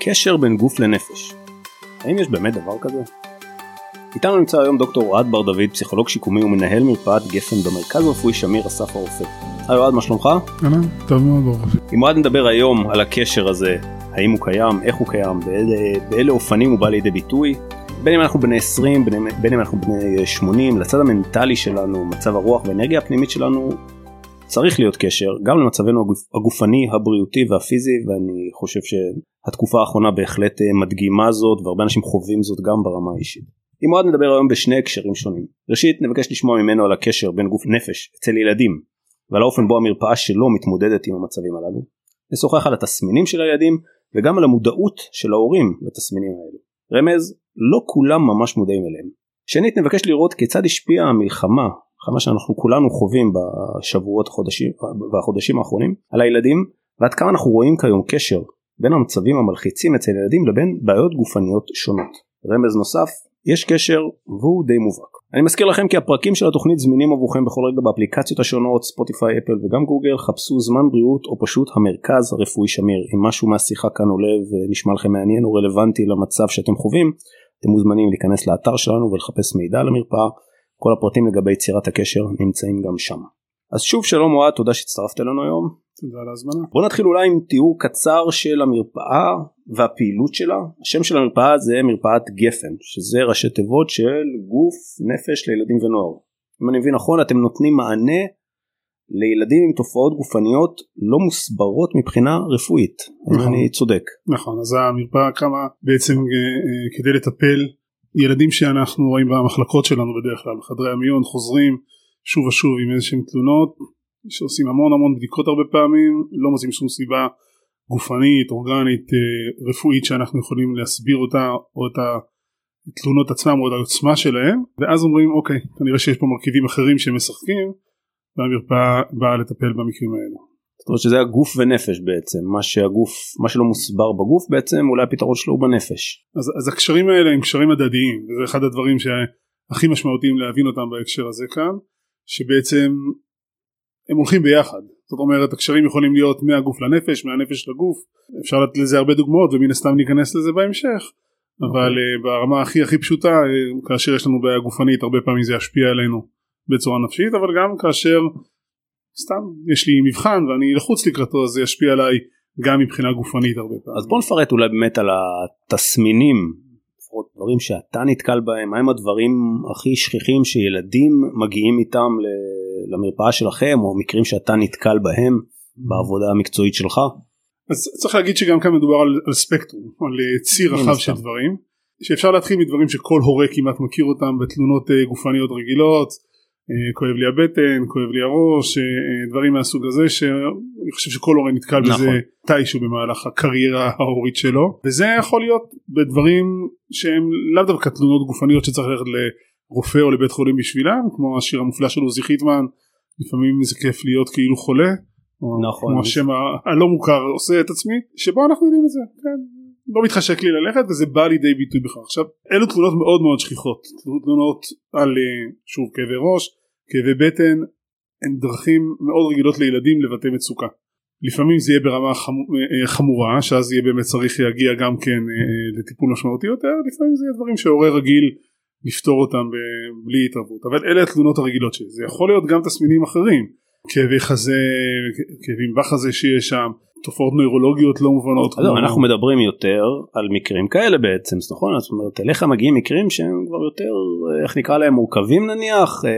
קשר בין גוף לנפש. האם יש באמת דבר כזה? איתנו נמצא היום דוקטור אוהד בר דוד, פסיכולוג שיקומי ומנהל מרפאת גפן במרכז הרפואי שמיר אסף הרופא. היי אוהד, מה שלומך? אהלן, טוב מאוד ברוך. עם אוהד נדבר היום על הקשר הזה, האם הוא קיים, איך הוא קיים, באלה, באלה אופנים הוא בא לידי ביטוי, בין אם אנחנו בני 20, בין, בין אם אנחנו בני 80, לצד המנטלי שלנו, מצב הרוח והאנרגיה הפנימית שלנו, צריך להיות קשר גם למצבנו הגופ, הגופני, הבריאותי והפיזי, ואני חושב שהתקופה האחרונה בהחלט אה, מדגימה זאת, והרבה אנשים חווים זאת גם ברמה האישית. עם עוד נדבר היום בשני הקשרים שונים. ראשית נבקש לשמוע ממנו על הקשר בין גוף נפש אצל ילדים ועל האופן בו המרפאה שלו מתמודדת עם המצבים הללו. נשוחח על התסמינים של הילדים וגם על המודעות של ההורים לתסמינים האלו. רמז, לא כולם ממש מודעים אליהם. שנית נבקש לראות כיצד השפיעה המלחמה, מלחמה שאנחנו כולנו חווים בשבועות חודשים, והחודשים האחרונים, על הילדים ועד כמה אנחנו רואים כיום קשר בין המצבים המלחיצים אצל ילדים לבין בעיות גופניות שונות. רמז נוסף, יש קשר והוא די מובהק. אני מזכיר לכם כי הפרקים של התוכנית זמינים עבורכם בכל רגע באפליקציות השונות ספוטיפיי אפל וגם גוגל חפשו זמן בריאות או פשוט המרכז הרפואי שמיר אם משהו מהשיחה כאן עולה ונשמע לכם מעניין או רלוונטי למצב שאתם חווים אתם מוזמנים להיכנס לאתר שלנו ולחפש מידע על המרפאה כל הפרטים לגבי יצירת הקשר נמצאים גם שם. אז שוב שלום אוהד תודה שהצטרפת אלינו היום. תודה על ההזמנה. בוא נתחיל אולי עם תיאור קצר של המרפאה והפעילות שלה. השם של המרפאה זה מרפאת גפן שזה ראשי תיבות של גוף נפש לילדים ונוער. אם אני מבין נכון אתם נותנים מענה לילדים עם תופעות גופניות לא מוסברות מבחינה רפואית. נכון. אני צודק. נכון אז המרפאה קמה בעצם אה, אה, כדי לטפל ילדים שאנחנו רואים במחלקות שלנו בדרך כלל בחדרי המיון חוזרים שוב ושוב עם איזשהם תלונות שעושים המון המון בדיקות הרבה פעמים לא מוצאים שום סיבה גופנית אורגנית אה, רפואית שאנחנו יכולים להסביר אותה או את התלונות עצמם או את העוצמה שלהם ואז אומרים אוקיי כנראה שיש פה מרכיבים אחרים שמשחקים והמרפאה באה לטפל במקרים האלו. זאת אומרת שזה הגוף ונפש בעצם מה שהגוף מה שלא מוסבר בגוף בעצם אולי הפתרון שלו הוא בנפש. אז, אז הקשרים האלה הם קשרים הדדיים וזה אחד הדברים שהכי משמעותיים להבין אותם בהקשר הזה כאן שבעצם הם הולכים ביחד. זאת אומרת הקשרים יכולים להיות מהגוף לנפש מהנפש לגוף. אפשר לתת לזה הרבה דוגמאות ומן הסתם ניכנס לזה בהמשך אבל uh, ברמה הכי הכי פשוטה uh, כאשר יש לנו בעיה גופנית הרבה פעמים זה ישפיע עלינו בצורה נפשית אבל גם כאשר סתם יש לי מבחן ואני לחוץ לקראתו אז זה ישפיע עליי גם מבחינה גופנית הרבה פעמים. אז בוא נפרט אולי באמת על התסמינים לפחות דברים שאתה נתקל בהם מהם הדברים הכי שכיחים שילדים מגיעים איתם למרפאה שלכם או מקרים שאתה נתקל בהם בעבודה המקצועית שלך. אז צריך להגיד שגם כאן מדובר על, על ספקטרום על אה, ציר רחב של דברים שאפשר להתחיל מדברים שכל הורה כמעט מכיר אותם בתלונות אה, גופניות רגילות כואב לי הבטן, כואב לי הראש, דברים מהסוג הזה שאני חושב שכל הורה נתקל נכון. בזה מתישהו במהלך הקריירה ההורית שלו וזה יכול להיות בדברים שהם לאו דווקא תלונות גופניות שצריך ללכת לרופא או לבית חולים בשבילם כמו השיר המופלא של עוזי חיטמן לפעמים זה כיף להיות כאילו חולה נכון. כמו השם הלא מוכר עושה את עצמי שבו אנחנו יודעים את זה כן. לא מתחשק לי ללכת וזה בא לידי ביטוי בכך עכשיו אלו תלונות מאוד מאוד שכיחות תלונות על אה, שוב כאבי ראש כאבי בטן הן דרכים מאוד רגילות לילדים לבטא מצוקה. לפעמים זה יהיה ברמה אה, חמורה שאז יהיה באמת צריך להגיע גם כן אה, לטיפול משמעותי יותר לפעמים זה יהיה דברים שהורה רגיל לפתור אותם בלי התערבות. אבל אלה התלונות הרגילות שלי. זה יכול להיות גם תסמינים אחרים. כאבי חזה כאבים בחזה שיש שם תופעות נוירולוגיות לא מובנות. לא, כמו... אנחנו מדברים יותר על מקרים כאלה בעצם, נכון? זאת אומרת אליך מגיעים מקרים שהם כבר יותר איך נקרא להם מורכבים נניח, אה,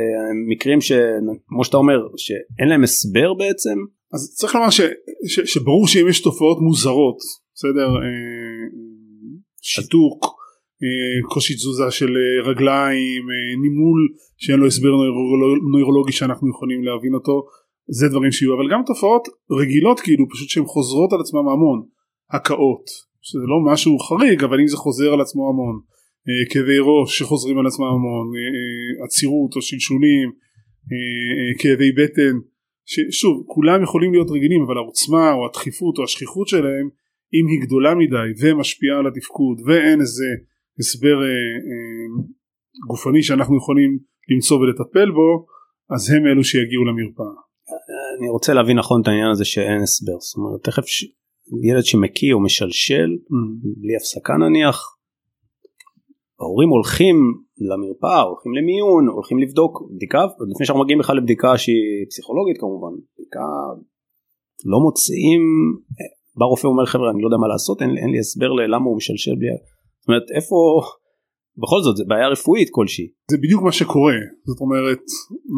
מקרים שכמו שאתה אומר שאין להם הסבר בעצם. אז צריך לומר ש, ש, שברור שאם יש תופעות מוזרות, בסדר, אה, שיתוק, אה, קושי תזוזה של רגליים, נימול שאין לו הסבר נוירולוגי שאנחנו יכולים להבין אותו, זה דברים שיהיו אבל גם תופעות רגילות כאילו פשוט שהן חוזרות על עצמם המון. הקאות שזה לא משהו חריג אבל אם זה חוזר על עצמו המון. אה, כאבי ראש שחוזרים על עצמם המון אה, אה, עצירות או שלשולים כאבי בטן ששוב כולם יכולים להיות רגילים אבל העוצמה או הדחיפות או השכיחות שלהם אם היא גדולה מדי ומשפיעה על התפקוד ואין איזה הסבר גופני שאנחנו יכולים למצוא ולטפל בו אז הם אלו שיגיעו למרפאה אני רוצה להבין נכון את העניין הזה שאין הסבר זאת אומרת תכף ש... ילד שמקיא או משלשל mm. בלי הפסקה נניח. ההורים הולכים למרפאה הולכים למיון הולכים לבדוק בדיקה לפני שאנחנו מגיעים בכלל לבדיקה שהיא פסיכולוגית כמובן בדיקה לא מוצאים בא רופא אומר חבר'ה אני לא יודע מה לעשות אין, אין לי הסבר ללמה הוא משלשל בלי זאת אומרת איפה בכל זאת זה בעיה רפואית כלשהי. זה בדיוק מה שקורה זאת אומרת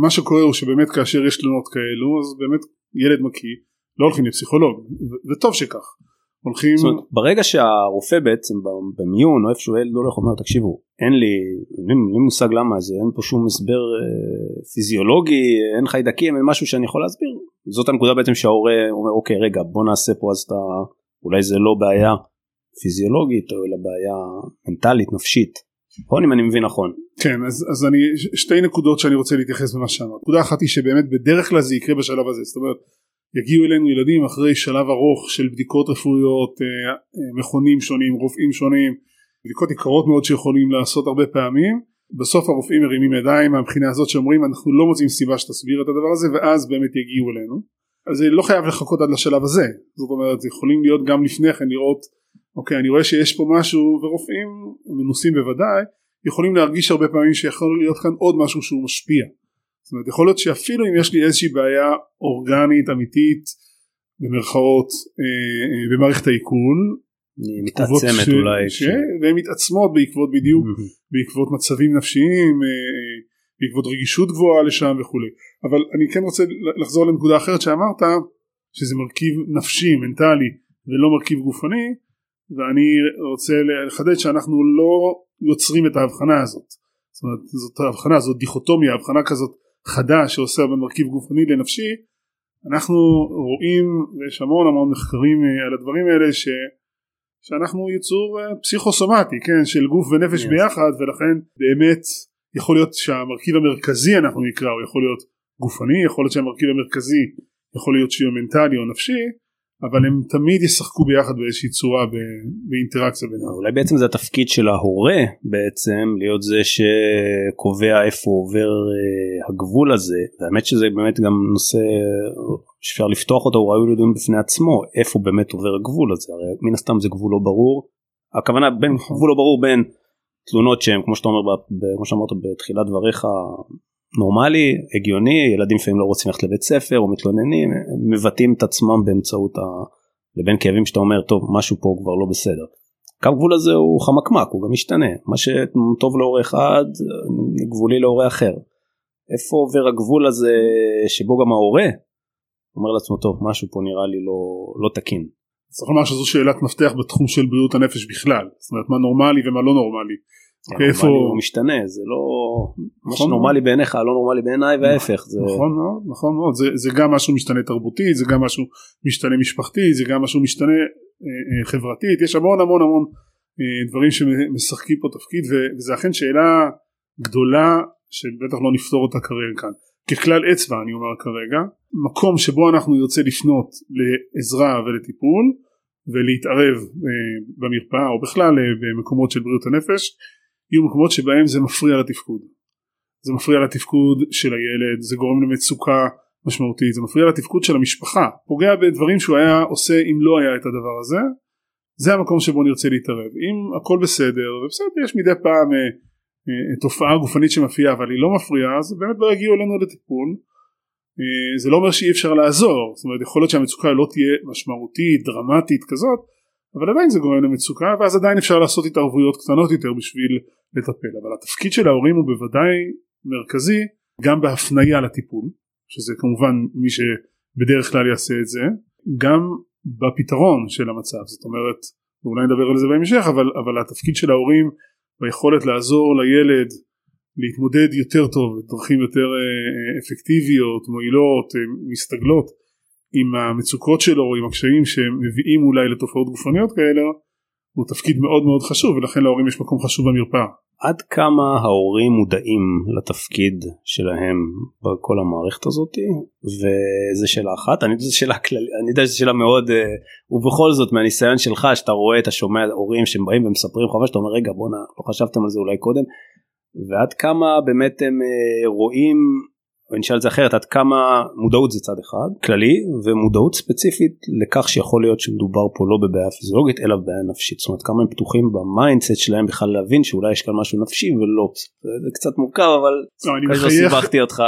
מה שקורה הוא שבאמת כאשר יש תלונות כאלו אז באמת ילד מקיא לא הולכים לפסיכולוג וטוב שכך. הולכים זאת אומרת, ברגע שהרופא בעצם במיון או איפשהו ילד הולך אומר תקשיבו אין לי אין לי מושג למה זה אין פה שום הסבר אה, פיזיולוגי אין חיידקים אין משהו שאני יכול להסביר זאת הנקודה בעצם שההורה אומר אוקיי רגע בוא נעשה פה אז אתה אולי זה לא בעיה פיזיולוגית או אלא בעיה מנטלית נפשית נכון אם אני מבין נכון. כן אז, אז אני שתי נקודות שאני רוצה להתייחס במה שאמרת. נקודה אחת היא שבאמת בדרך כלל זה יקרה בשלב הזה זאת אומרת יגיעו אלינו ילדים אחרי שלב ארוך של בדיקות רפואיות אה, אה, מכונים שונים רופאים שונים בדיקות יקרות מאוד שיכולים לעשות הרבה פעמים בסוף הרופאים מרימים ידיים מהבחינה הזאת שאומרים אנחנו לא מוצאים סיבה שתסביר את הדבר הזה ואז באמת יגיעו אלינו אז זה לא חייב לחכות עד לשלב הזה זאת אומרת יכולים להיות גם לפני כן לראות אוקיי אני רואה שיש פה משהו ורופאים מנוסים בוודאי יכולים להרגיש הרבה פעמים שיכול להיות כאן עוד משהו שהוא משפיע. זאת אומרת יכול להיות שאפילו אם יש לי איזושהי בעיה אורגנית אמיתית במרכאות אה, אה, במערכת העיכול מתעצמת ש... אולי ש... והן מתעצמות בעקבות בדיוק בעקבות מצבים נפשיים אה, אה, בעקבות רגישות גבוהה לשם וכולי. אבל אני כן רוצה לחזור לנקודה אחרת שאמרת שזה מרכיב נפשי מנטלי ולא מרכיב גופני ואני רוצה לחדד שאנחנו לא יוצרים את ההבחנה הזאת זאת אומרת זאת ההבחנה זאת דיכוטומיה הבחנה כזאת חדה שעושה בין מרכיב גופני לנפשי אנחנו רואים ויש המון המון מחקרים אה, על הדברים האלה ש, שאנחנו יצור אה, פסיכוסומטי כן של גוף ונפש yes. ביחד ולכן באמת יכול להיות שהמרכיב המרכזי אנחנו נקרא הוא יכול להיות גופני יכול להיות שהמרכיב המרכזי יכול להיות שיהיה מנטלי או נפשי אבל הם תמיד ישחקו ביחד באיזושהי צורה באינטראקציה ביניהם. אולי בעצם זה התפקיד של ההורה בעצם להיות זה שקובע איפה עובר אה, הגבול הזה והאמת שזה באמת גם נושא שאפשר לפתוח אותו הוא ראוי לדון בפני עצמו איפה באמת עובר הגבול הזה הרי מן הסתם זה גבול לא ברור הכוונה בין. גבול לא ברור בין תלונות שהם כמו שאתה אומר כמו שאמרת בתחילת דבריך נורמלי, הגיוני, ילדים לפעמים לא רוצים ללכת לבית ספר או מתלוננים, מבטאים את עצמם באמצעות ה... לבין כאבים שאתה אומר טוב משהו פה כבר לא בסדר. קו גבול הזה הוא חמקמק הוא גם משתנה מה שטוב להורה אחד גבולי להורה אחר. איפה עובר הגבול הזה שבו גם ההורה אומר לעצמו טוב משהו פה נראה לי לא, לא תקין. צריך לומר שזו שאלת מפתח בתחום של בריאות הנפש בכלל זאת אומרת מה נורמלי ומה לא נורמלי איפה? הוא משתנה זה לא מה נכון שנורמלי בעיניך לא נורמלי בעיניי וההפך זה נכון מאוד נכון מאוד. זה, זה גם משהו משתנה תרבותית זה גם משהו משתנה משפחתי זה גם משהו משתנה אה, אה, חברתית. יש המון המון המון אה, דברים שמשחקים פה תפקיד וזה אכן שאלה גדולה שבטח לא נפתור אותה כרגע כאן. ככלל אצבע אני אומר כרגע מקום שבו אנחנו נרצה לפנות לעזרה ולטיפול ולהתערב אה, במרפאה או בכלל אה, במקומות של בריאות הנפש יהיו מקומות שבהם זה מפריע לתפקוד. זה מפריע לתפקוד של הילד, זה גורם למצוקה משמעותית, זה מפריע לתפקוד של המשפחה, פוגע בדברים שהוא היה עושה אם לא היה את הדבר הזה, זה המקום שבו נרצה להתערב. אם הכל בסדר, ובסדר יש מדי פעם אה, אה, תופעה גופנית שמפריעה אבל היא לא מפריעה, אז באמת לא יגיעו אלינו לטיפול. אה, זה לא אומר שאי אפשר לעזור, זאת אומרת יכול להיות שהמצוקה לא תהיה משמעותית, דרמטית כזאת, אבל עדיין זה גורם למצוקה ואז עדיין אפשר לעשות התערבויות קטנות יותר בשביל לטפל. אבל התפקיד של ההורים הוא בוודאי מרכזי גם בהפניה לטיפול שזה כמובן מי שבדרך כלל יעשה את זה גם בפתרון של המצב. זאת אומרת אולי נדבר על זה בהמשך אבל, אבל התפקיד של ההורים ביכולת לעזור לילד להתמודד יותר טוב בדרכים יותר אה, אפקטיביות מועילות אה, מסתגלות עם המצוקות שלו או עם הקשיים שמביאים אולי לתופעות גופניות כאלה הוא תפקיד מאוד מאוד חשוב ולכן להורים יש מקום חשוב במרפאה. עד כמה ההורים מודעים לתפקיד שלהם בכל המערכת הזאת? וזה שאלה אחת. אני יודע שזו שאלה כללית אני יודע שזו שאלה מאוד uh, ובכל זאת מהניסיון שלך שאתה רואה אתה שומע הורים שהם באים ומספרים לך שאתה אומר רגע בואנה לא חשבתם על זה אולי קודם? ועד כמה באמת הם אה, רואים אני אשאל את זה אחרת עד כמה מודעות זה צד אחד כללי ומודעות ספציפית לכך שיכול להיות שמדובר פה לא בבעיה פיזיולוגית אלא בבעיה נפשית. זאת אומרת כמה הם פתוחים ב mindset שלהם בכלל להבין שאולי יש כאן משהו נפשי ולא. זה קצת מורכב אבל לא, מחייך, סיבכתי אותך.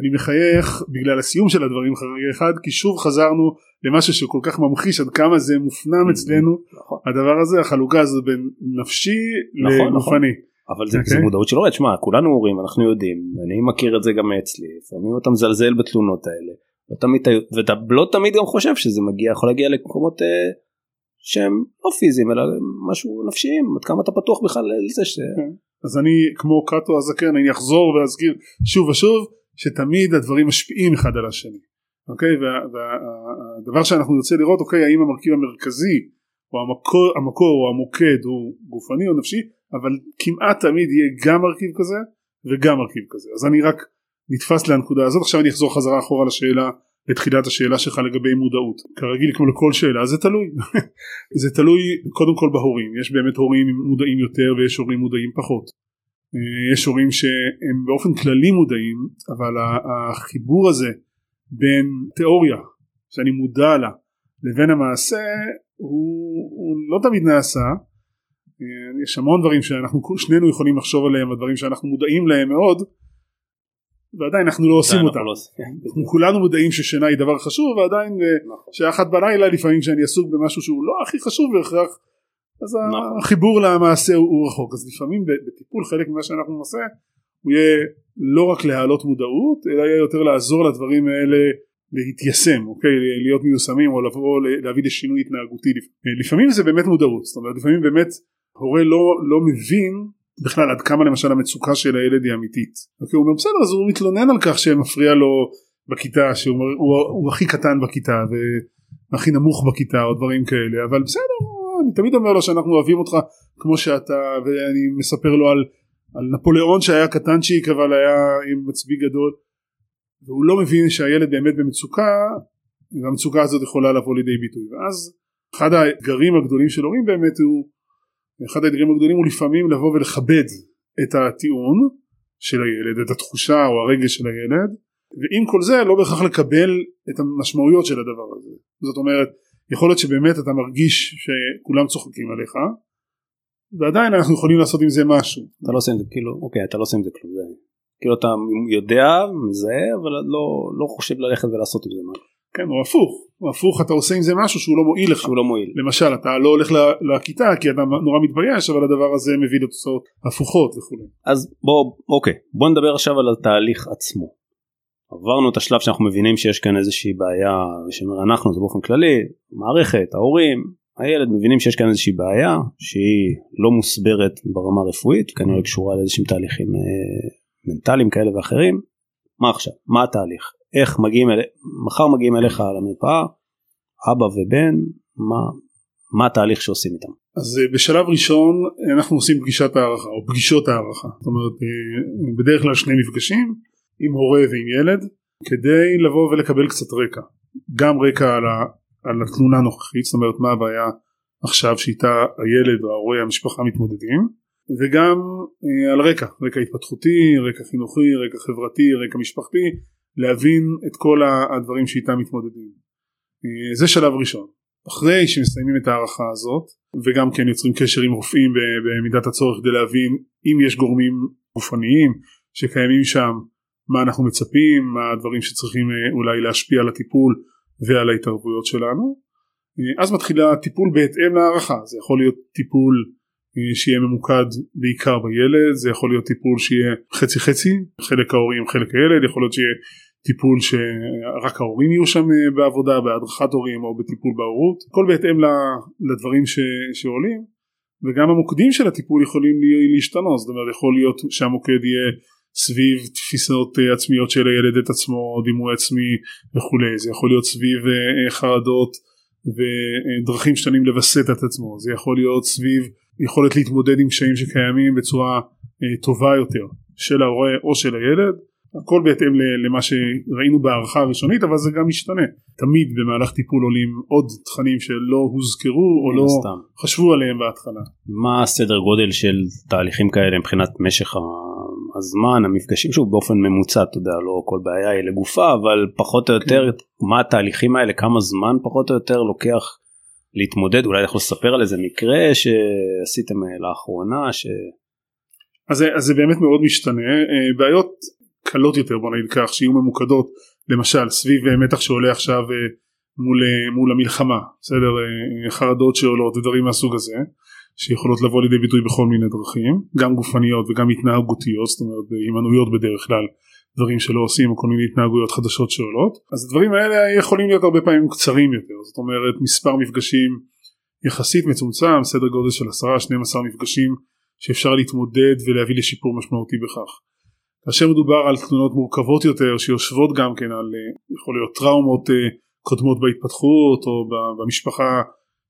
אני מחייך בגלל הסיום של הדברים חריג אחד כי שוב חזרנו למשהו שכל כך ממחיש עד כמה זה מופנם אצלנו. נכון. הדבר הזה החלוקה הזו בין נפשי נכון, לגופני. אבל זה, אוקיי. זה מודעות של הורה, תשמע כולנו הורים אנחנו יודעים. אני מכיר את זה גם אצלי לפעמים אתה מזלזל בתלונות האלה. לא תמיד, ואתה לא תמיד גם חושב שזה מגיע יכול להגיע למקומות אה, שהם לא פיזיים אלא משהו נפשיים עד כמה אתה פתוח בכלל לזה ש... אז אני כמו קאטו הזקן אני אחזור ואזכיר שוב ושוב שתמיד הדברים משפיעים אחד על השני. אוקיי? והדבר שאנחנו נרצה לראות אוקיי האם המרכיב המרכזי או המקור, המקור או המוקד הוא גופני או נפשי אבל כמעט תמיד יהיה גם מרכיב כזה וגם מרכיב כזה. אז אני רק נתפס לנקודה הזאת. עכשיו אני אחזור חזרה אחורה לשאלה לתחילת השאלה שלך לגבי מודעות. כרגיל כמו לכל שאלה זה תלוי. זה תלוי קודם כל בהורים. יש באמת הורים מודעים יותר ויש הורים מודעים פחות. אה, יש הורים שהם באופן כללי מודעים אבל החיבור הזה בין תיאוריה שאני מודע לה לבין המעשה הוא, הוא לא תמיד נעשה יש המון דברים שאנחנו שנינו יכולים לחשוב עליהם הדברים שאנחנו מודעים להם מאוד ועדיין אנחנו לא עושים אותם לא עושים. אנחנו כולנו מודעים ששינה היא דבר חשוב ועדיין אה, נכון. שעה אחת בלילה לפעמים כשאני עסוק במשהו שהוא לא הכי חשוב בהכרח אז נכון. החיבור למעשה הוא, רחוק אז לפעמים בטיפול חלק ממה שאנחנו נעשה הוא יהיה לא רק להעלות מודעות אלא יהיה יותר לעזור לדברים האלה להתיישם אוקיי להיות מיושמים או לבוא להביא לשינוי התנהגותי לפעמים זה באמת מודעות זאת אומרת לפעמים באמת הורה לא, לא מבין בכלל עד כמה למשל המצוקה של הילד היא אמיתית. אוקיי, הוא אומר בסדר אז הוא מתלונן על כך שמפריע לו בכיתה שהוא הוא, הוא הכי קטן בכיתה והכי נמוך בכיתה או דברים כאלה אבל בסדר אני תמיד אומר לו שאנחנו אוהבים אותך כמו שאתה ואני מספר לו על, על נפוליאון שהיה קטנצ'יק אבל היה עם מצביא גדול והוא לא מבין שהילד באמת במצוקה והמצוקה הזאת יכולה לבוא לידי ביטוי. ואז אחד האתגרים הגדולים של הורים באמת הוא אחד האתגרים הגדולים הוא לפעמים לבוא ולכבד את הטיעון של הילד את התחושה או הרגש של הילד ועם כל זה לא בהכרח לקבל את המשמעויות של הדבר הזה. זאת אומרת יכול להיות שבאמת אתה מרגיש שכולם צוחקים עליך ועדיין אנחנו יכולים לעשות עם זה משהו. אתה לא עושה עם זה כאילו אוקיי אתה לא עושה עם זה כלום כאילו אתה יודע מזהה אבל לא לא חושב ללכת ולעשות עם זה משהו כן או הפוך. או הפוך אתה עושה עם זה משהו שהוא לא מועיל לך. שהוא לא מועיל. למשל אתה לא הולך ל- לכיתה כי אתה נורא מתבייש אבל הדבר הזה מביא לתוצאות הפוכות וכולי אז בוא אוקיי בוא נדבר עכשיו על התהליך עצמו. עברנו את השלב שאנחנו מבינים שיש כאן איזושהי בעיה ושאומר אנחנו זה באופן כללי מערכת ההורים הילד מבינים שיש כאן איזושהי בעיה שהיא לא מוסברת ברמה הרפואית כנראה קשורה לאיזשהם תהליכים אה, מנטליים כאלה ואחרים. מה עכשיו? מה התהליך איך מגיעים אל... מחר מגיעים אליך למרפאה אבא ובן מה מה התהליך שעושים איתם. אז אה, בשלב ראשון אנחנו עושים פגישת הערכה או פגישות הערכה. זאת אומרת אה, בדרך כלל שני מפגשים עם הורה ועם ילד כדי לבוא ולקבל קצת רקע. גם רקע על, ה, על התלונה הנוכחית זאת אומרת מה הבעיה עכשיו שאיתה הילד או ההורה המשפחה מתמודדים וגם אה, על רקע רקע התפתחותי רקע חינוכי רקע חברתי רקע משפחתי להבין את כל הדברים שאיתם מתמודדים. אה, זה שלב ראשון. אחרי שמסיימים את ההערכה הזאת וגם כן יוצרים קשר עם רופאים במידת הצורך כדי להבין אם יש גורמים גופניים שקיימים שם מה אנחנו מצפים מה הדברים שצריכים אה, אולי להשפיע על הטיפול ועל ההתערבויות שלנו. אה, אז מתחיל הטיפול בהתאם להערכה. זה יכול להיות טיפול שיהיה ממוקד בעיקר בילד זה יכול להיות טיפול שיהיה חצי חצי חלק ההורים חלק הילד יכול להיות שיהיה טיפול שרק ההורים יהיו שם אה, בעבודה בהדרכת הורים או בטיפול בהורות. הכל בהתאם לדברים ש, שעולים. וגם המוקדים של הטיפול יכולים לי- להשתנות. זאת אומרת יכול להיות שהמוקד יהיה סביב תפיסות אה, עצמיות של הילד את עצמו דימוי עצמי וכולי. זה יכול להיות סביב אה, חרדות ודרכים שונים לווסת את עצמו. זה יכול להיות סביב יכולת להתמודד עם קשיים שקיימים בצורה טובה יותר של ההורה או של הילד הכל בהתאם למה שראינו בהערכה הראשונית אבל זה גם משתנה. תמיד במהלך טיפול עולים עוד תכנים שלא הוזכרו או לא הסתם. חשבו עליהם בהתחלה. מה הסדר גודל של תהליכים כאלה מבחינת משך הזמן המפגשים? שוב באופן ממוצע אתה יודע לא כל בעיה היא לגופה אבל פחות או יותר כן. מה התהליכים האלה כמה זמן פחות או יותר לוקח להתמודד? אולי יכול לספר על איזה מקרה שעשיתם אה, לאחרונה ש... אז, אז זה באמת מאוד משתנה. אה, בעיות קלות יותר בוא נגיד כך שיהיו ממוקדות למשל סביב מתח שעולה עכשיו מול, מול המלחמה בסדר חרדות שעולות ודברים מהסוג הזה שיכולות לבוא לידי ביטוי בכל מיני דרכים גם גופניות וגם התנהגותיות זאת אומרת הימנעויות בדרך כלל דברים שלא עושים או כל מיני התנהגויות חדשות שעולות אז הדברים האלה יכולים להיות הרבה פעמים קצרים יותר זאת אומרת מספר מפגשים יחסית מצומצם סדר גודל של 10-12 מפגשים שאפשר להתמודד ולהביא לשיפור משמעותי בכך. כאשר מדובר על תלונות מורכבות יותר שיושבות גם כן על יכול להיות טראומות אה, קודמות בהתפתחות או במשפחה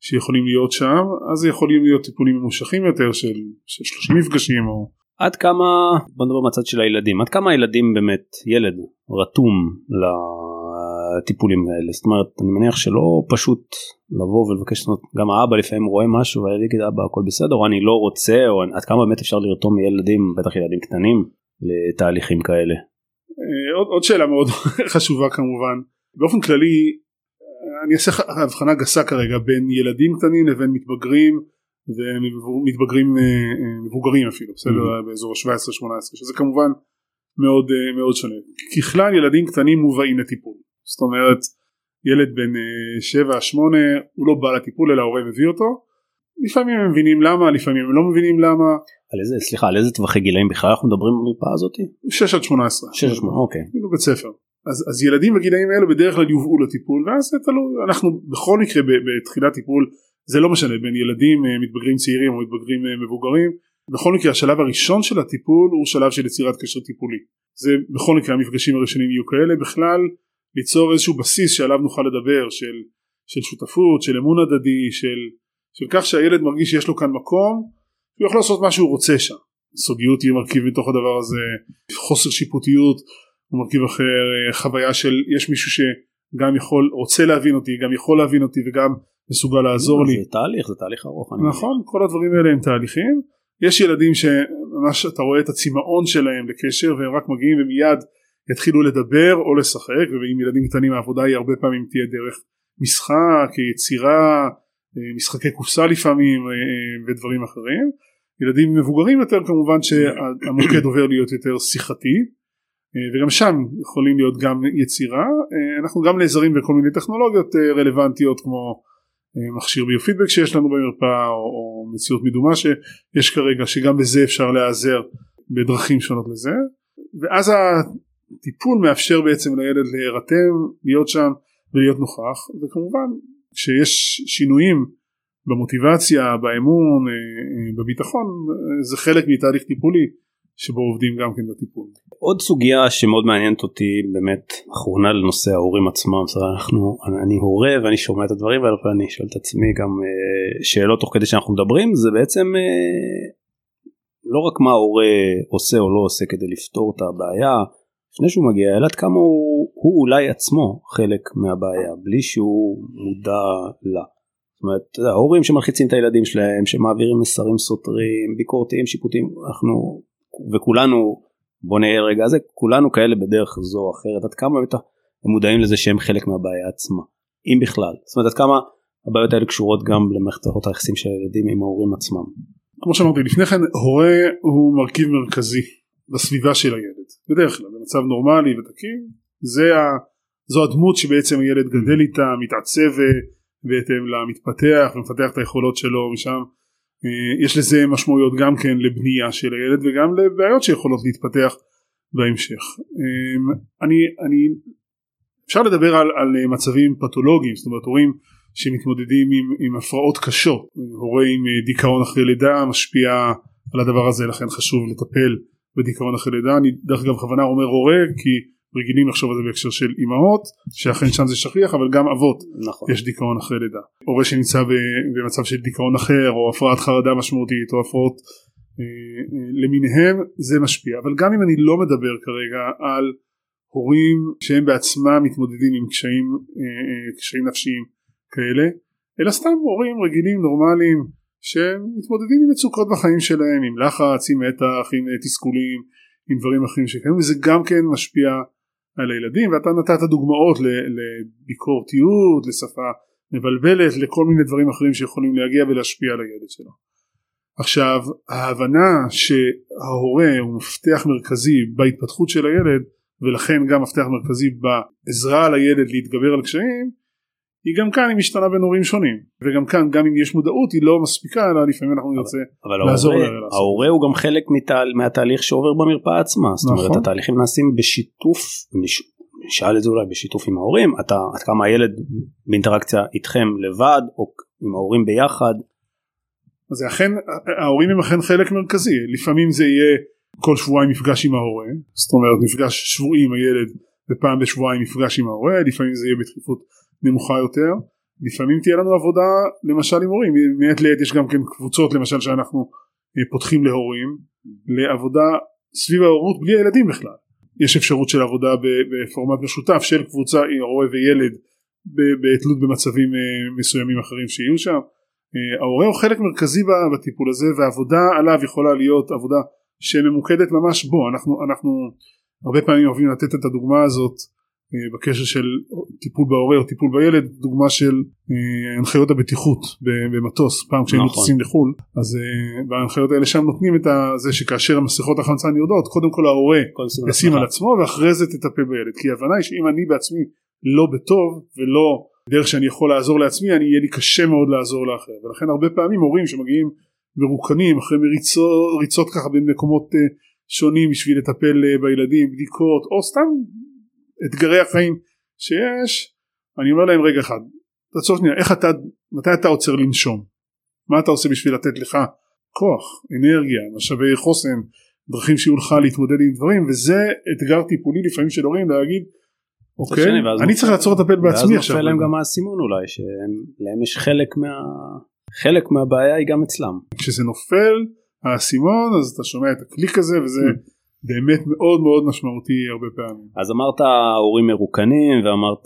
שיכולים להיות שם אז יכולים להיות טיפולים ממושכים יותר של, של 30 מפגשים או עד כמה בוא נדבר מהצד של הילדים עד כמה הילדים באמת ילד רתום לטיפולים האלה? זאת אומרת אני מניח שלא פשוט לבוא ולבקש זאת. גם האבא לפעמים רואה משהו והילד יגיד אבא הכל בסדר או אני לא רוצה או עד כמה באמת אפשר לרתום ילדים בטח ילדים קטנים לתהליכים כאלה. אה, עוד, עוד שאלה מאוד חשובה כמובן. באופן כללי אני אעשה הבחנה גסה כרגע בין ילדים קטנים לבין מתבגרים ומתבגרים אה, אה, מבוגרים אפילו בסדר? Mm-hmm. באזור ה-17-18 שזה כמובן מאוד מאוד שונה. ככלל ילדים קטנים מובאים לטיפול. זאת אומרת ילד בן 7-8 הוא לא בא לטיפול אלא ההורה מביא אותו לפעמים הם מבינים למה לפעמים הם לא מבינים למה. על איזה סליחה על איזה טווחי גילאים בכלל אנחנו מדברים במרפאה הזאת? 6 עד 18 6 עד 18 אוקיי. כאילו בית ספר. אז, אז ילדים בגילאים האלו בדרך כלל יובאו לטיפול ואז זה תלוי אנחנו בכל מקרה בתחילת טיפול זה לא משנה בין ילדים אה, מתבגרים צעירים או מתבגרים אה, מבוגרים בכל מקרה השלב הראשון של הטיפול הוא שלב של יצירת קשר טיפולי. זה בכל מקרה המפגשים הראשונים יהיו כאלה בכלל ליצור איזשהו בסיס שעליו נוכל לדבר של, של שותפות של אמון הדדי של, של כך שהילד מרגיש שיש לו כאן מקום הוא יכול לעשות מה שהוא רוצה שם סודיות היא מרכיב מתוך הדבר הזה חוסר שיפוטיות הוא מרכיב אחר אה, חוויה של יש מישהו שגם יכול רוצה להבין אותי גם יכול להבין אותי וגם מסוגל לעזור זה לי. זה תהליך זה תהליך ארוך. נכון כל הדברים האלה הם תהליכים יש ילדים שממש אתה רואה את הצמאון שלהם לקשר והם רק מגיעים ומיד יתחילו לדבר או לשחק ועם ילדים קטנים העבודה היא הרבה פעמים תהיה דרך משחק יצירה משחקי קופסה לפעמים אה, ודברים אחרים. ילדים מבוגרים יותר כמובן שהמוקד עובר להיות יותר שיחתי אה, וגם שם יכולים להיות גם יצירה. אה, אנחנו גם נעזרים בכל מיני טכנולוגיות אה, רלוונטיות כמו מכשיר ביופידבק שיש לנו במרפאה או, או מציאות מדומה שיש כרגע שגם בזה אפשר להיעזר בדרכים שונות לזה. ואז הטיפול מאפשר בעצם לילד להירתם להיות שם ולהיות נוכח. וכמובן כשיש שינויים במוטיבציה באמון בביטחון זה חלק מתהליך טיפולי שבו עובדים גם כן בטיפול. עוד סוגיה שמאוד מעניינת אותי באמת אחרונה לנושא ההורים עצמם אנחנו אני הורה ואני שומע את הדברים האלה ואני שואל את עצמי גם אה, שאלות תוך כדי שאנחנו מדברים זה בעצם אה, לא רק מה ההורה עושה או לא עושה כדי לפתור את הבעיה לפני שהוא מגיע אלא עד כמה הוא, הוא אולי עצמו חלק מהבעיה בלי שהוא מודע לה. זאת אומרת, ההורים שמלחיצים את הילדים שלהם, שמעבירים מסרים סותרים, ביקורתיים, שיפוטיים, אנחנו וכולנו בוא נהיה רגע זה כולנו כאלה בדרך זו או אחרת עד כמה באמת הם מודעים לזה שהם חלק מהבעיה עצמה אם בכלל זאת אומרת עד כמה הבעיות האלה קשורות גם למערכת היחסים של הילדים עם ההורים עצמם. כמו שאמרתי לפני כן הורה הוא מרכיב מרכזי בסביבה של הילד בדרך כלל במצב נורמלי ותקין זה ה... זו הדמות שבעצם הילד גדל איתה מתעצב בהתאם למתפתח ומפתח את היכולות שלו משם אה, יש לזה משמעויות גם כן לבנייה של הילד וגם לבעיות שיכולות להתפתח בהמשך. אה, אני, אני אפשר לדבר על, על מצבים פתולוגיים זאת אומרת הורים שמתמודדים עם, עם הפרעות קשות הורה עם אה, דיכאון אחרי לידה משפיע על הדבר הזה לכן חשוב לטפל בדיכאון אחרי לידה אני דרך אגב בכוונה אומר הורה כי רגילים לחשוב על זה בהקשר של אימהות שאכן שם זה שכיח אבל גם אבות. נכון. יש דיכאון אחרי לידה. הורה שנמצא במצב של דיכאון אחר או הפרעת חרדה משמעותית או הפרעות אה, אה, למיניהם זה משפיע. אבל גם אם אני לא מדבר כרגע על הורים שהם בעצמם מתמודדים עם קשיים, אה, קשיים נפשיים כאלה אלא סתם הורים רגילים נורמליים שמתמודדים עם מצוקות בחיים שלהם עם לחץ עם מתח עם תסכולים עם דברים אחרים שקיימים וזה גם כן משפיע על הילדים ואתה נתת דוגמאות לביקורתיות לשפה מבלבלת לכל מיני דברים אחרים שיכולים להגיע ולהשפיע על הילד שלו. עכשיו ההבנה שההורה הוא מפתח מרכזי בהתפתחות של הילד ולכן גם מפתח מרכזי בעזרה לילד להתגבר על קשיים היא גם כאן היא משתנה בין הורים שונים וגם כאן גם אם יש מודעות היא לא מספיקה אלא לפעמים אנחנו נרצה לעזור לילד. אבל ההורה הוא גם חלק מתהל, מהתהליך שעובר במרפאה עצמה זאת נכון. אומרת התהליכים נעשים בשיתוף נשאל את זה אולי בשיתוף עם ההורים אתה עד כמה הילד באינטראקציה איתכם לבד או עם ההורים ביחד. אז אכן ההורים הם אכן חלק מרכזי לפעמים זה יהיה כל שבועיים מפגש עם ההורה זאת אומרת מפגש שבועי עם הילד ופעם בשבועיים מפגש עם ההורה לפעמים זה יהיה בדחיפות נמוכה יותר. לפעמים תהיה לנו עבודה למשל עם הורים. מעת לעת יש גם כן קבוצות למשל שאנחנו אה, פותחים להורים לעבודה סביב ההורות בלי הילדים בכלל. יש אפשרות של עבודה בפורמט משותף של קבוצה הורה וילד בתלות במצבים אה, מסוימים אחרים שיהיו שם. אה, ההורה הוא חלק מרכזי בטיפול הזה והעבודה עליו יכולה להיות עבודה שממוקדת ממש בו. אנחנו, אנחנו הרבה פעמים אוהבים לתת את הדוגמה הזאת אה, בקשר של טיפול בהורה או טיפול בילד דוגמה של אה, הנחיות הבטיחות במטוס פעם כשהיינו נכון. טסים לחו"ל אז אה, בהנחיות האלה שם נותנים את זה שכאשר המסכות החמצן יורדות קודם כל ההורה ישים על עצמו ואחרי זה תטפל בילד. כי ההבנה היא שאם אני בעצמי לא בטוב ולא דרך שאני יכול לעזור לעצמי אני יהיה לי קשה מאוד לעזור לאחר. ולכן הרבה פעמים הורים שמגיעים מרוקנים אחרי מריצות ככה בין מקומות שונים בשביל לטפל בילדים בדיקות או סתם אתגרי החיים שיש אני אומר להם רגע אחד תעצור שנייה איך אתה מתי אתה עוצר לנשום מה אתה עושה בשביל לתת לך כוח אנרגיה משאבי חוסן דרכים שיהיו לך להתמודד עם דברים וזה אתגר טיפולי לפעמים של הורים להגיד אוקיי אני צריך לעצור לטפל בעצמי עכשיו. ואז נופל להם גם האסימון אולי שלהם יש חלק מה... חלק מהבעיה היא גם אצלם. כשזה נופל האסימון אז אתה שומע את הקליק הזה וזה mm. באמת מאוד מאוד משמעותי הרבה פעמים. אז אמרת הורים מרוקנים ואמרת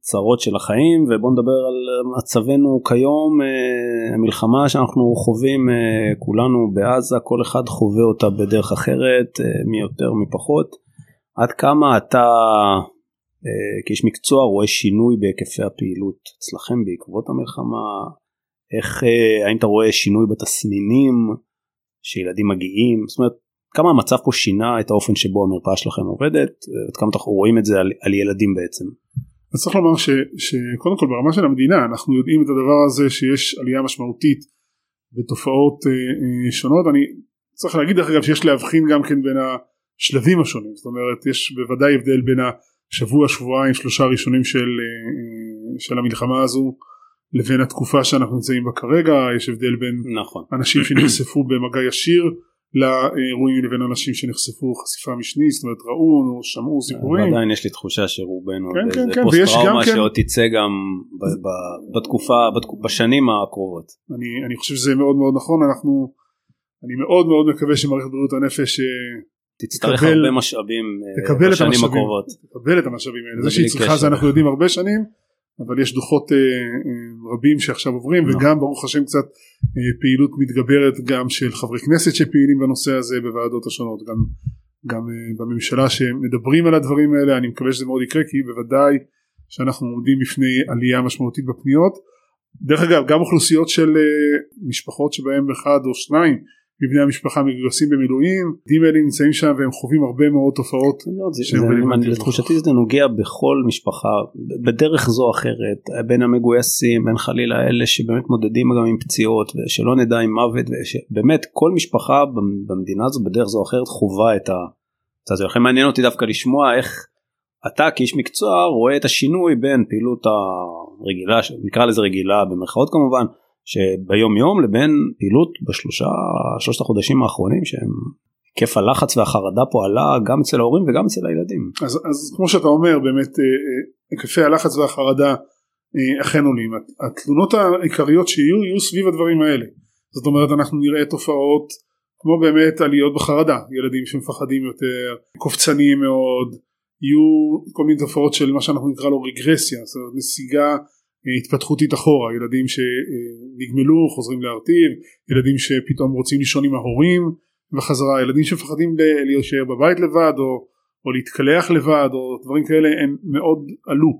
צרות של החיים ובוא נדבר על מצבנו כיום אה, המלחמה שאנחנו חווים אה, כולנו בעזה כל אחד חווה אותה בדרך אחרת אה, מי יותר מי פחות. עד כמה אתה כאיש מקצוע רואה שינוי בהיקפי הפעילות אצלכם בעקבות המלחמה? איך האם אתה רואה שינוי בתסמינים שילדים מגיעים? זאת אומרת כמה המצב פה שינה את האופן שבו המרפאה שלכם עובדת עד כמה אנחנו רואים את זה על, על ילדים בעצם. אז צריך לומר ש, שקודם כל ברמה של המדינה אנחנו יודעים את הדבר הזה שיש עלייה משמעותית בתופעות אה, אה, שונות אני צריך להגיד דרך אגב שיש להבחין גם כן בין השלבים השונים זאת אומרת יש בוודאי הבדל בין השבוע שבועיים שלושה ראשונים של, אה, אה של המלחמה הזו לבין התקופה שאנחנו נמצאים בה כרגע יש הבדל בין נכון. אנשים שנחשפו במגע ישיר לאירועים לבין אנשים שנחשפו חשיפה משנית זאת אומרת ראו או שמעו סיפורים. ועדיין יש לי תחושה שרובנו כן, כן, כן, פוסט טראומה כן... שעוד תצא גם בתקופה בשנים הקרובות. אני, אני חושב שזה מאוד מאוד נכון אנחנו אני מאוד מאוד מקווה שמערכת בריאות הנפש אה, תצטרך תקבל, הרבה משאבים אה, תקבל בשנים הקרובות. תקבל את המשאבים האלה זה שהיא צריכה זה אנחנו יודעים הרבה שנים אבל יש דוחות אה, אה, רבים שעכשיו עוברים no. וגם ברוך השם קצת אה, פעילות מתגברת גם של חברי כנסת שפעילים בנושא הזה בוועדות השונות גם, גם אה, בממשלה שמדברים על הדברים האלה אני מקווה שזה מאוד יקרה כי בוודאי שאנחנו עומדים בפני עלייה משמעותית בפניות דרך אגב גם אוכלוסיות של אה, משפחות שבהם אחד או שניים מבני המשפחה מגויסים במילואים, האלה נמצאים שם והם חווים הרבה מאוד תופעות. לתחושתי זה נוגע בכל משפחה בדרך זו או אחרת בין המגויסים בין חלילה אלה שבאמת מודדים גם עם פציעות ושלא נדע עם מוות ובאמת כל משפחה במדינה הזו בדרך זו או אחרת חווה את ה... זה לכן מעניין אותי דווקא לשמוע איך אתה כאיש מקצוע רואה את השינוי בין פעילות הרגילה נקרא לזה רגילה במרכאות כמובן שביום יום לבין פעילות בשלושה שלושת החודשים האחרונים שהם כיף הלחץ והחרדה פה עלה גם אצל ההורים וגם אצל הילדים. אז, אז כמו שאתה אומר באמת אה, אה, היקפי הלחץ והחרדה אה, אכן עולים. התלונות העיקריות שיהיו יהיו סביב הדברים האלה. זאת אומרת אנחנו נראה תופעות כמו באמת עליות בחרדה. ילדים שמפחדים יותר קופצניים מאוד יהיו כל מיני תופעות של מה שאנחנו נקרא לו רגרסיה. זאת אומרת נסיגה התפתחותית אחורה ילדים שנגמלו חוזרים להרטיב ילדים שפתאום רוצים לישון עם ההורים וחזרה ילדים שמפחדים להישאר בבית לבד או, או להתקלח לבד או דברים כאלה הם מאוד עלו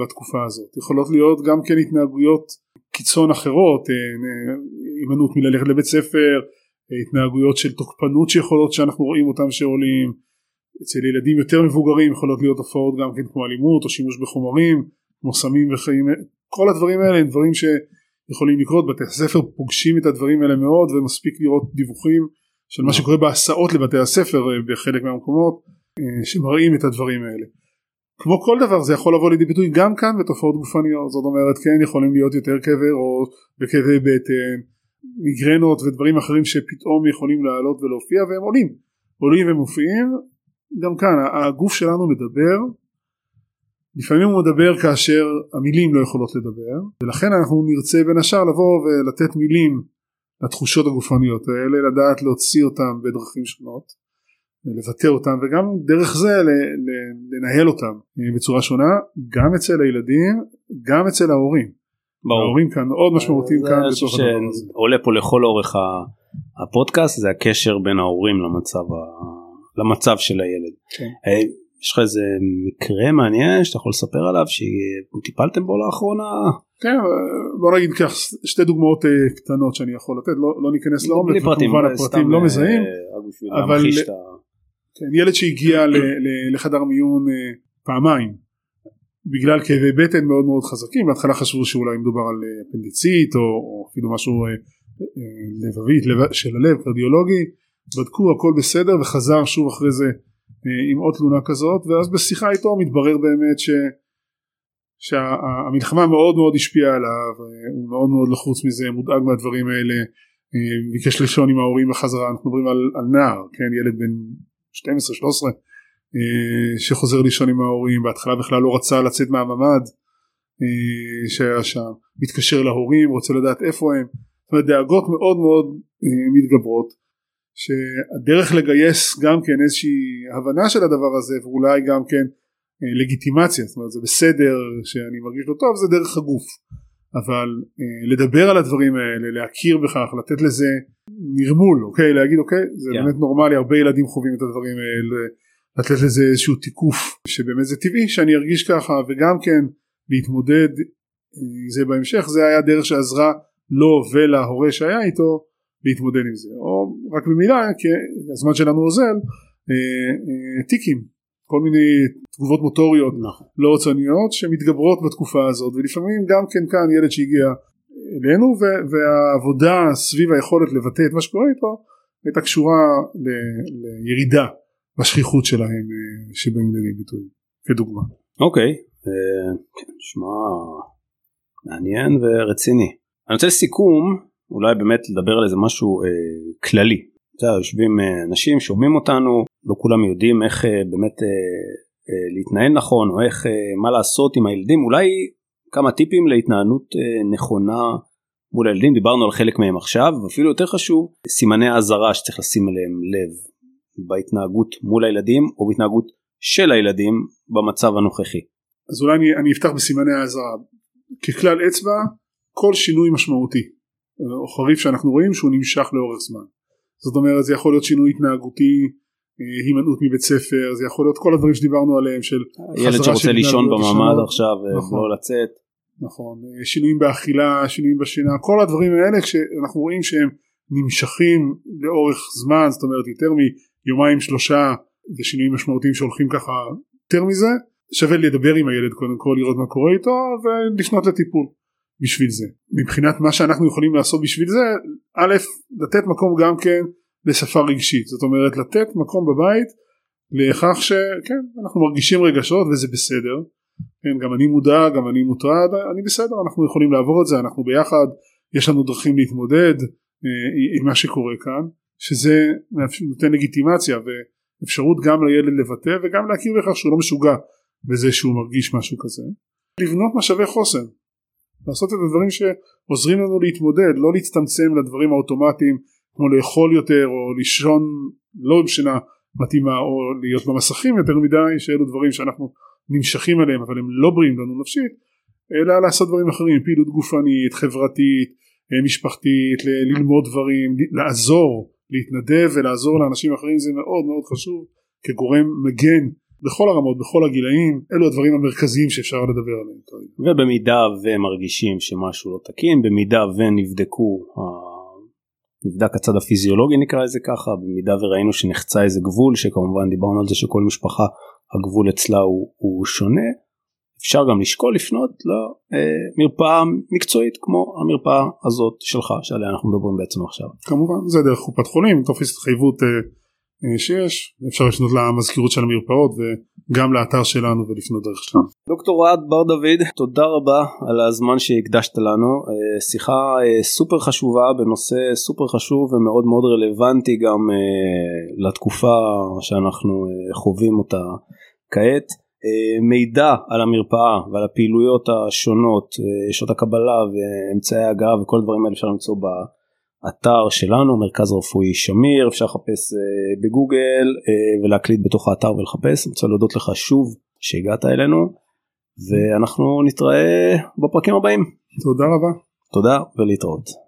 בתקופה הזאת. יכולות להיות גם כן התנהגויות קיצון אחרות אה, הימנעות מללכת לבית ספר התנהגויות של תוקפנות שיכולות שאנחנו רואים אותם שעולים. אצל ילדים יותר מבוגרים יכולות להיות תופעות גם כן כמו אלימות או שימוש בחומרים כמו סמים וחיים כל הדברים האלה הם דברים שיכולים לקרות. בתי הספר פוגשים את הדברים האלה מאוד ומספיק לראות דיווחים של מה שקורה בהסעות לבתי הספר אה, בחלק מהמקומות אה, שמראים את הדברים האלה. כמו כל דבר זה יכול לבוא לידי ביטוי גם כאן בתופעות גופניות. זאת אומרת כן יכולים להיות יותר כאבי ראש וכאבי בטן מיגרנות ודברים אחרים שפתאום יכולים לעלות ולהופיע והם עולים. עולים ומופיעים. גם כאן הגוף שלנו מדבר לפעמים הוא מדבר כאשר המילים לא יכולות לדבר ולכן אנחנו נרצה בין השאר לבוא ולתת מילים לתחושות הגופניות האלה לדעת להוציא אותם בדרכים שונות לבטא אותם וגם דרך זה לנהל אותם בצורה שונה גם אצל הילדים גם אצל ההורים ברור. ההורים כאן מאוד משמעותיים כאן בתוך הדבר הזה. עולה פה לכל אורך הפודקאסט זה הקשר בין ההורים למצב, ה... למצב של הילד. כן. אה, יש לך איזה מקרה מעניין שאתה יכול לספר עליו שטיפלתם בו לאחרונה? כן בוא נגיד כך שתי דוגמאות אה, קטנות שאני יכול לתת לא, לא ניכנס לעומק וכמובן הפרטים לא מזהים אה, אבל כן, ילד שהגיע לחדר מיון פעמיים בגלל כאבי בטן מאוד מאוד חזקים בהתחלה חשבו שאולי מדובר על אה, אפנדיצית או, או אפילו משהו אה, אה, לבבית לב, של הלב קרדיולוגי בדקו הכל בסדר וחזר שוב אחרי זה עם עוד תלונה כזאת ואז בשיחה איתו מתברר באמת ש, שהמלחמה מאוד מאוד השפיעה עליו הוא מאוד מאוד לחוץ מזה מודאג מהדברים האלה ביקש לישון עם ההורים בחזרה אנחנו מדברים על, על נער כן ילד בן 12-13 אה, שחוזר לישון עם ההורים בהתחלה בכלל לא רצה לצאת מהממ"ד אה, שהיה שם מתקשר להורים רוצה לדעת איפה הם זאת אומרת דאגות מאוד מאוד אה, מתגברות שהדרך לגייס גם כן איזושהי הבנה של הדבר הזה ואולי גם כן לגיטימציה זאת אומרת זה בסדר שאני מרגיש לא טוב זה דרך הגוף אבל לדבר על הדברים האלה להכיר בכך לתת לזה נרמול אוקיי להגיד אוקיי זה yeah. כן. באמת נורמלי הרבה ילדים חווים את הדברים האלה לתת לזה איזשהו תיקוף שבאמת זה טבעי שאני ארגיש ככה וגם כן להתמודד עם אה, זה בהמשך זה היה דרך שעזרה לו ולהורה שהיה איתו להתמודד עם זה או רק במילה כי הזמן שלנו אוזל אה, אה, טיקים כל מיני תגובות מוטוריות נכון. לא רצוניות שמתגברות בתקופה הזאת ולפעמים גם כן כאן ילד שהגיע אלינו והעבודה סביב היכולת לבטא את מה שקורה איתו הייתה קשורה לירידה בשכיחות שלהם אה, שבאים לידי ביטוי כדוגמה. אוקיי, אה, כן, נשמע מעניין ורציני. אני רוצה לסיכום אולי באמת לדבר על איזה משהו אה, כללי. אתה יודע, יושבים אה, אנשים שומעים אותנו לא כולם יודעים איך אה, באמת אה, אה, להתנהל נכון או איך אה, מה לעשות עם הילדים אולי כמה טיפים להתנהלות אה, נכונה מול הילדים דיברנו על חלק מהם עכשיו ואפילו יותר חשוב סימני אזהרה שצריך לשים עליהם לב בהתנהגות מול הילדים או בהתנהגות של הילדים במצב הנוכחי. אז אולי אני, אני אפתח בסימני האזהרה. ככלל אצבע כל שינוי משמעותי או חריף שאנחנו רואים שהוא נמשך לאורך זמן. זאת אומרת זה יכול להיות שינוי התנהגותי אה, הימנעות מבית ספר זה יכול להיות כל הדברים שדיברנו עליהם של ילד שרוצה לישון בממ"ד עכשיו אה, נכון, לא לצאת. נכון. אה, שינויים באכילה שינויים בשינה כל הדברים האלה כשאנחנו רואים שהם נמשכים לאורך זמן זאת אומרת יותר יומיים שלושה ושינויים משמעותיים שהולכים ככה יותר מזה שווה לדבר עם הילד קודם כל לראות מה קורה איתו ולפנות לטיפול בשביל זה. מבחינת מה שאנחנו יכולים לעשות בשביל זה א' לתת מקום גם כן לשפה רגשית. זאת אומרת לתת מקום בבית לכך שכן אנחנו מרגישים רגשות וזה בסדר. כן גם אני מודע גם אני מוטרד אני בסדר אנחנו יכולים לעבור את זה אנחנו ביחד יש לנו דרכים להתמודד אה, עם מה שקורה כאן שזה נותן לגיטימציה ואפשרות גם לילד לבטא וגם להכיר בכך שהוא לא משוגע בזה שהוא מרגיש משהו כזה. לבנות משאבי חוסן, לעשות את הדברים שעוזרים לנו להתמודד, לא להצטמצם לדברים האוטומטיים כמו לאכול יותר או לישון לא בשינה מתאימה או להיות במסכים יותר מדי שאלו דברים שאנחנו נמשכים אליהם אבל הם לא בריאים לנו נפשית אלא לעשות דברים אחרים פעילות גופנית חברתית משפחתית ללמוד דברים לעזור להתנדב ולעזור לאנשים אחרים זה מאוד מאוד חשוב כגורם מגן בכל הרמות בכל הגילאים אלו הדברים המרכזיים שאפשר לדבר עליהם. ובמידה ומרגישים שמשהו לא תקין במידה ונבדקו נבדק הצד הפיזיולוגי נקרא לזה ככה במידה וראינו שנחצה איזה גבול שכמובן דיברנו על זה שכל משפחה הגבול אצלה הוא, הוא שונה אפשר גם לשקול לפנות למרפאה מקצועית כמו המרפאה הזאת שלך שעליה אנחנו מדברים בעצם עכשיו. כמובן זה דרך קופת חולים טופס התחייבות אה, אה, שיש אפשר לפנות למזכירות של המרפאות וגם לאתר שלנו ולפנות דרך שם. דוקטור אוהד בר דוד תודה רבה על הזמן שהקדשת לנו אה, שיחה סופר חשובה בנושא סופר חשוב ומאוד מאוד רלוונטי גם לתקופה שאנחנו חווים אותה כעת. מידע על המרפאה ועל הפעילויות השונות, שעות הקבלה ואמצעי ההגעה וכל הדברים האלה אפשר למצוא באתר שלנו, מרכז רפואי שמיר, אפשר לחפש בגוגל ולהקליט בתוך האתר ולחפש. אני רוצה להודות לך שוב שהגעת אלינו ואנחנו נתראה בפרקים הבאים. תודה רבה. תודה ולהתראות.